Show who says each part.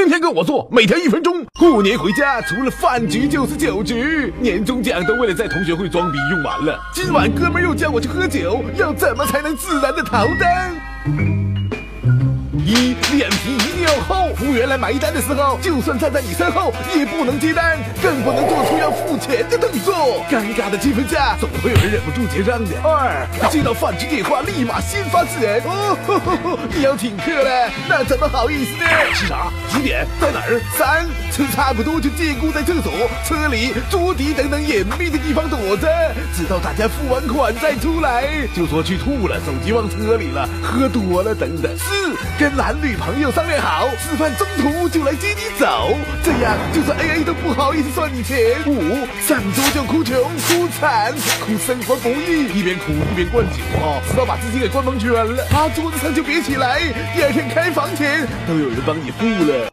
Speaker 1: 天天跟我做，每天一分钟。过年回家除了饭局就是酒局，年终奖都为了在同学会装逼用完了。今晚哥们又叫我去喝酒，要怎么才能自然的逃单？脸皮一定要厚，服务员来买单的时候，就算站在你身后，也不能接单，更不能做出要付钱的动作。尴尬的气氛下，总会有人忍不住结账的。二，接到饭局电话，立马先发制人。哦，呵呵呵你要请客了，那怎么好意思呢？吃啥？几点？在哪儿？三，车差不多就借故在厕所、车里、桌底等等隐秘的地方躲着，直到大家付完款再出来，就说去吐了，手机忘车里了，喝多了等等。四，跟男女朋友商量好，吃饭中途就来接你走，这样就算 A A 都不好意思算你钱。五，上桌就哭穷、哭惨、哭生活不易，一边哭一边灌酒啊，直到把自己给灌蒙圈了，趴桌子上就别起来，第二天开房钱都有人帮你付了。